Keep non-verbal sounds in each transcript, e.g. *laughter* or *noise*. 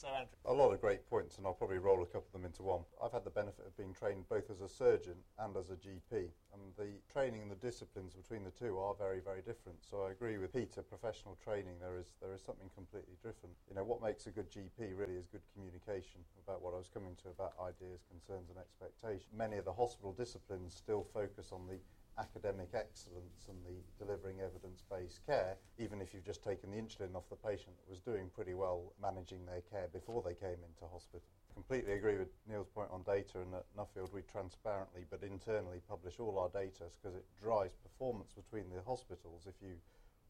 So, Andrew. A lot of great points, and I'll probably roll a couple of them into one. I've had the benefit of being trained both as a surgeon and as a GP, and the training and the disciplines between the two are very, very different. So I agree with Peter. Professional training, there is there is something completely different. You know, what makes a good GP really is good communication about what I was coming to about ideas, concerns, and expectations. Many of the hospital disciplines still focus on the academic excellence and the delivering evidence-based care, even if you've just taken the insulin off the patient that was doing pretty well managing their care before they came into hospital. Completely agree with Neil's point on data and at Nuffield we transparently but internally publish all our data because it drives performance between the hospitals if you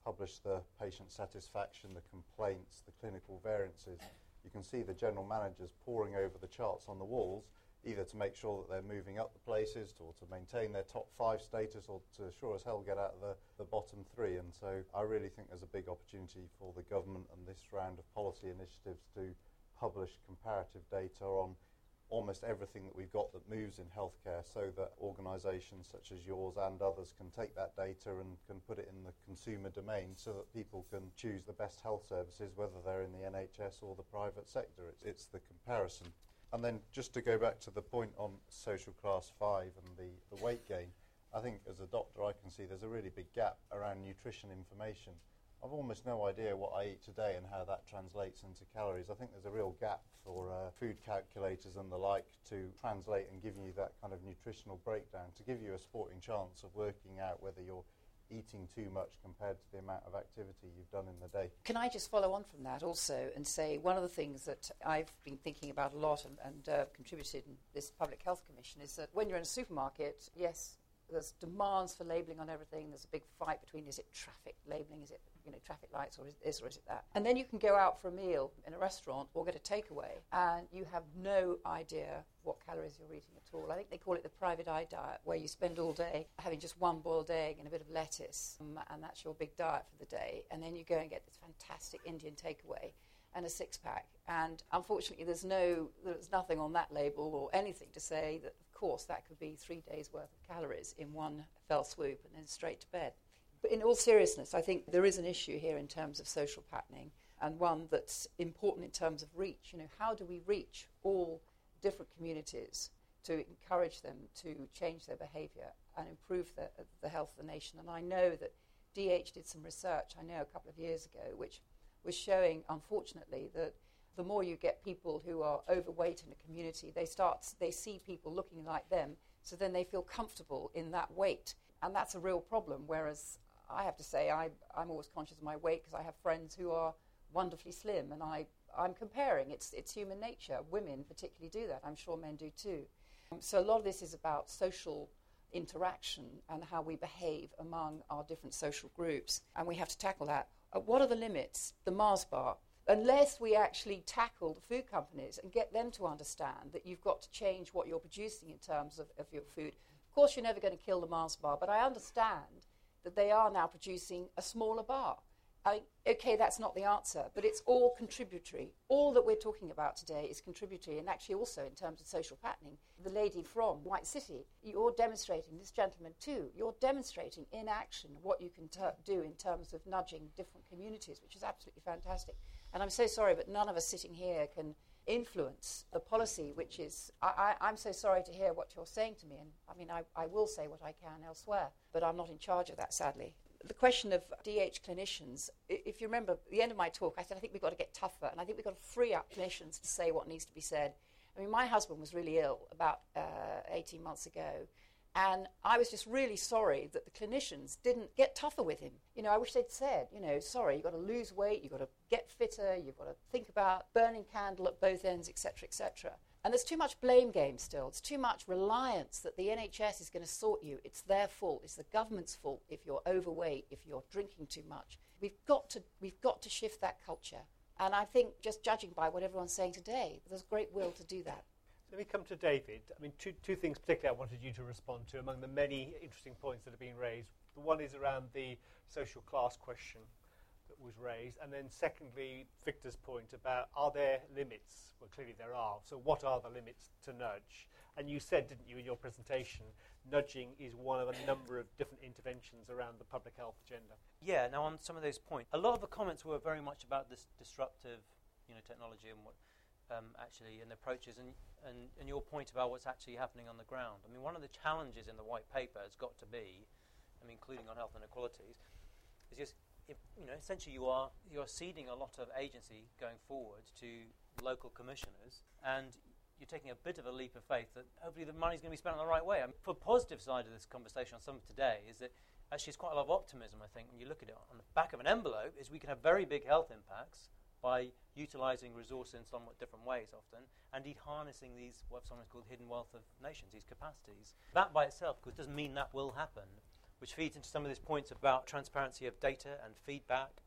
publish the patient satisfaction, the complaints, the clinical variances. You can see the general managers poring over the charts on the walls either to make sure that they're moving up the places or to maintain their top five status or to sure as hell get out of the, the bottom three. And so I really think there's a big opportunity for the government and this round of policy initiatives to publish comparative data on almost everything that we've got that moves in healthcare so that organisations such as yours and others can take that data and can put it in the consumer domain so that people can choose the best health services, whether they're in the NHS or the private sector. It's, it's the comparison. And then just to go back to the point on social class five and the, the weight gain, I think as a doctor I can see there's a really big gap around nutrition information. I've almost no idea what I eat today and how that translates into calories. I think there's a real gap for uh, food calculators and the like to translate and give you that kind of nutritional breakdown, to give you a sporting chance of working out whether you're eating too much compared to the amount of activity you've done in the day. Can I just follow on from that also and say one of the things that I've been thinking about a lot and, and uh, contributed in this Public Health Commission is that when you're in a supermarket, yes, there's demands for labelling on everything. There's a big fight between is it traffic labelling, is it you know traffic lights, or is this or is it that? And then you can go out for a meal in a restaurant or get a takeaway, and you have no idea what calories you're eating at all. I think they call it the private eye diet, where you spend all day having just one boiled egg and a bit of lettuce, um, and that's your big diet for the day. And then you go and get this fantastic Indian takeaway and a six pack. And unfortunately, there's no, there's nothing on that label or anything to say that, of course, that could be three days' worth of calories in one fell swoop and then straight to bed. But in all seriousness, I think there is an issue here in terms of social patterning and one that's important in terms of reach. You know, how do we reach all different communities to encourage them to change their behaviour and improve the, the health of the nation? And I know that DH did some research, I know a couple of years ago, which was showing, unfortunately, that the more you get people who are overweight in a community, they start they see people looking like them, so then they feel comfortable in that weight, and that's a real problem. Whereas I have to say, I, I'm always conscious of my weight because I have friends who are wonderfully slim, and I I'm comparing. It's it's human nature. Women particularly do that. I'm sure men do too. So a lot of this is about social interaction and how we behave among our different social groups, and we have to tackle that uh, what are the limits, the Mars bar? Unless we actually tackle the food companies and get them to understand that you've got to change what you're producing in terms of, of your food. Of course, you're never going to kill the Mars bar, but I understand that they are now producing a smaller bar. I, okay, that's not the answer, but it's all contributory. All that we're talking about today is contributory, and actually also in terms of social patterning. The lady from White City, you're demonstrating, this gentleman too, you're demonstrating in action what you can ter- do in terms of nudging different communities, which is absolutely fantastic. And I'm so sorry, but none of us sitting here can influence the policy, which is, I, am so sorry to hear what you're saying to me, and I mean, I, I will say what I can elsewhere, but I'm not in charge of that, sadly the question of DH clinicians, if you remember at the end of my talk, I said I think we've got to get tougher, and I think we've got to free up clinicians to say what needs to be said. I mean, my husband was really ill about uh, 18 months ago, and I was just really sorry that the clinicians didn't get tougher with him. You know, I wish they'd said, you know, sorry, you've got to lose weight, you've got to get fitter, you've got to think about burning candle at both ends, etc., etc. And there's too much blame game still. It's too much reliance that the NHS is going to sort you. It's their fault. It's the government's fault if you're overweight, if you're drinking too much. We've got to, we've got to shift that culture. And I think, just judging by what everyone's saying today, there's great will to do that. Let me come to David. I mean, two, two things particularly I wanted you to respond to among the many interesting points that have been raised. The one is around the social class question that was raised. And then, secondly, Victor's point about are there limits? Well, clearly there are. So, what are the limits to nudge? And you said, didn't you, in your presentation, nudging is one of a number of different interventions around the public health agenda. Yeah, now on some of those points, a lot of the comments were very much about this disruptive you know, technology and what um, actually, and approaches, and, and, and your point about what's actually happening on the ground. I mean, one of the challenges in the white paper has got to be, I mean, including on health inequalities, is just if, you know, essentially you are you are ceding a lot of agency going forward to local commissioners, and you're taking a bit of a leap of faith that hopefully the money's going to be spent on the right way. I mean, positive side of this conversation on some of today is that actually it's quite a lot of optimism. I think when you look at it on the back of an envelope, is we can have very big health impacts by utilizing resources in somewhat different ways often, and indeed harnessing these, what sometimes called hidden wealth of nations, these capacities. That by itself, of course, doesn't mean that will happen, which feeds into some of these points about transparency of data and feedback,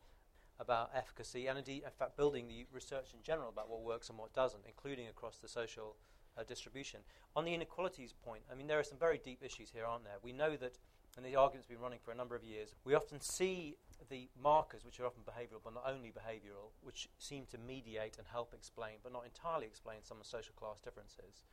about efficacy, and indeed, in fact, building the research in general about what works and what doesn't, including across the social uh, distribution. On the inequalities point, I mean, there are some very deep issues here, aren't there? We know that, and the argument's been running for a number of years, we often see the markers, which are often behavioural, but not only behavioural, which seem to mediate and help explain, but not entirely explain some of social class differences.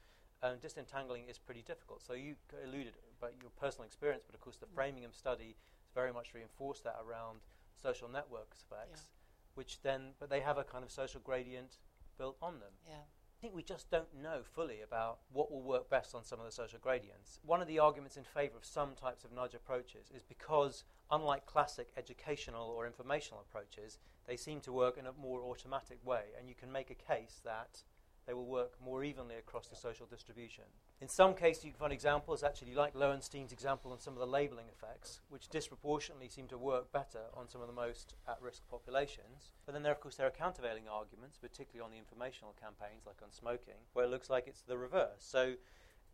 Um, disentangling is pretty difficult. So you alluded about your personal experience, but of course the mm. Framingham study has very much reinforced that around social network effects, yeah. which then, but they have a kind of social gradient built on them. Yeah. I think we just don't know fully about what will work best on some of the social gradients. One of the arguments in favour of some types of nudge approaches is because, unlike classic educational or informational approaches, they seem to work in a more automatic way, and you can make a case that they will work more evenly across the social distribution. In some cases, you can find examples, actually, like Loewenstein's example on some of the labelling effects, which disproportionately seem to work better on some of the most at risk populations. But then, there, of course, there are countervailing arguments, particularly on the informational campaigns, like on smoking, where it looks like it's the reverse. So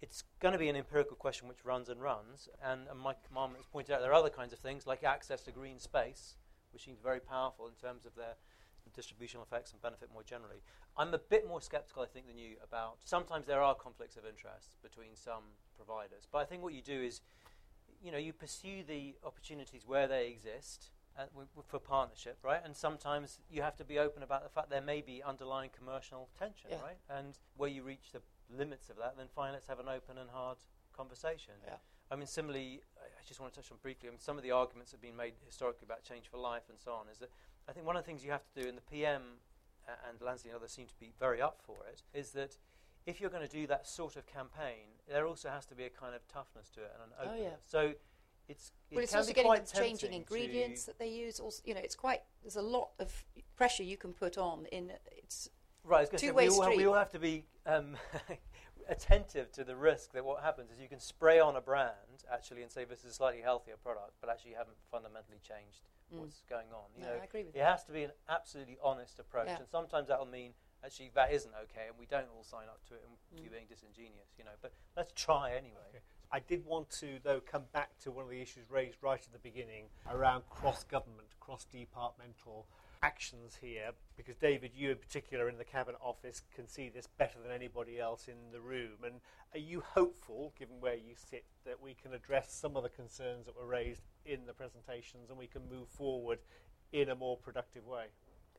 it's going to be an empirical question which runs and runs. And, and Mike Marmot has pointed out there are other kinds of things, like access to green space, which seems very powerful in terms of their distributional effects and benefit more generally. I'm a bit more skeptical, I think, than you about sometimes there are conflicts of interest between some providers. But I think what you do is, you know, you pursue the opportunities where they exist uh, for partnership, right? And sometimes you have to be open about the fact there may be underlying commercial tension, yeah. right? And where you reach the limits of that, then fine, let's have an open and hard conversation. Yeah. I mean, similarly, I just want to touch on briefly. I mean, some of the arguments have been made historically about change for life and so on. Is that I think one of the things you have to do, and the PM uh, and Lansley and others seem to be very up for it, is that if you're going to do that sort of campaign, there also has to be a kind of toughness to it and an oh, openness. Oh, yeah. So it's it well, it's also getting changing ingredients that they use. Also, you know, it's quite there's a lot of pressure you can put on in it's right. Two way street. Have, we all have to be um, *laughs* attentive to the risk that what happens is you can spray on a brand actually and say this is a slightly healthier product, but actually you haven't fundamentally changed mm. what's going on. You no, know, I agree with it has to be an absolutely honest approach, yeah. and sometimes that will mean actually that isn't okay, and we don't all sign up to it, and mm. you're being disingenuous. You know, but let's try anyway. Okay. I did want to, though, come back to one of the issues raised right at the beginning around cross-government, cross-departmental actions here, because David, you in particular in the Cabinet Office can see this better than anybody else in the room. And are you hopeful, given where you sit, that we can address some of the concerns that were raised in the presentations and we can move forward in a more productive way?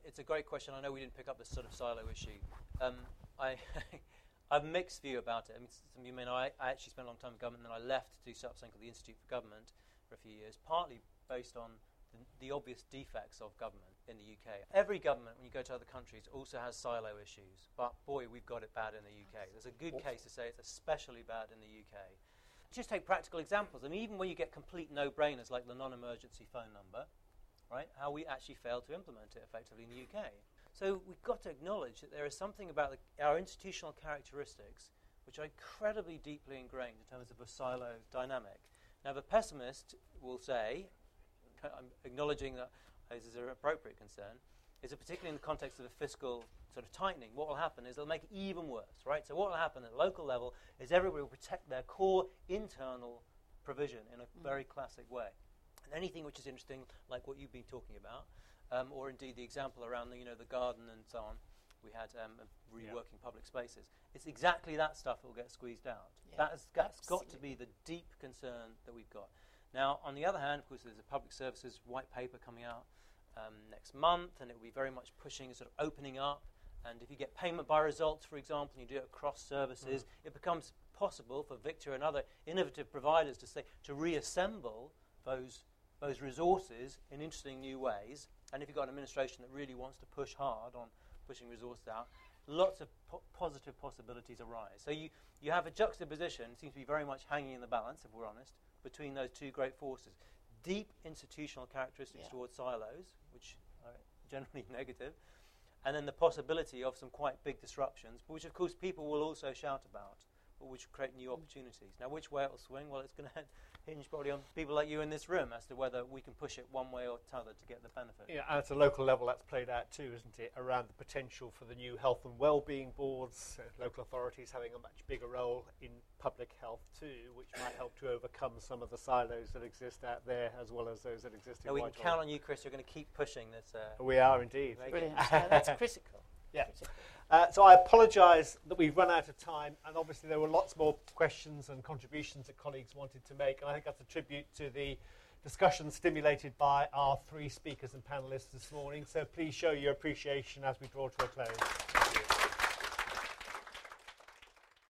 It's a great question. I know we didn't pick up this sort of silo issue. Um, I, *laughs* I have a mixed view about it. I mean, some of you may know I, I actually spent a long time in government, and then I left to set up something called the Institute for Government for a few years, partly based on the, the, obvious defects of government in the UK. Every government, when you go to other countries, also has silo issues. But boy, we've got it bad in the UK. There's a good case to say it's especially bad in the UK. Just take practical examples. I mean, even when you get complete no-brainers like the non-emergency phone number, right? How we actually failed to implement it effectively in the UK. So we've got to acknowledge that there is something about the, our institutional characteristics which are incredibly deeply ingrained in terms of a silo dynamic. Now, the pessimist will say, I'm acknowledging that this is an appropriate concern, is that particularly in the context of a fiscal sort of tightening, what will happen is it'll make it even worse, right? So what will happen at the local level is everybody will protect their core internal provision in a mm. very classic way. And anything which is interesting, like what you've been talking about, um, or indeed the example around the, you know, the garden and so on, we had um, reworking yeah. public spaces. It's exactly that stuff that will get squeezed out. Yeah, that's, that's got to be the deep concern that we've got. Now, on the other hand, of course, there's a public services white paper coming out um, next month, and it will be very much pushing, sort of opening up. And if you get payment by results, for example, and you do it across services, mm. it becomes possible for Victor and other innovative providers to say to reassemble those those resources in interesting new ways. And if you've got an administration that really wants to push hard on pushing resources out, lots of po- positive possibilities arise. So you, you have a juxtaposition, seems to be very much hanging in the balance, if we're honest, between those two great forces. Deep institutional characteristics Yeah. towards silos, which are generally *laughs* negative, and then the possibility of some quite big disruptions, which of course people will also shout about, but which create new mm. opportunities. Now, which way it will swing? Well, it's going *laughs* to hinge probably on people like you in this room as to whether we can push it one way or t'other to get the benefit. Yeah, and at a local level, that's played out too, isn't it? Around the potential for the new health and well-being boards, uh, local authorities having a much bigger role in public health too, which might help to overcome some of the silos that exist out there, as well as those that exist in Now, we can count on you, Chris. You're going to keep pushing this. Uh, We are indeed. Brilliant. Yeah, that's critical. *laughs* Yeah. Critical. Uh, so I apologise that we've run out of time, and obviously there were lots more questions and contributions that colleagues wanted to make, and I think that's a tribute to the discussion stimulated by our three speakers and panellists this morning. So please show your appreciation as we draw to a close.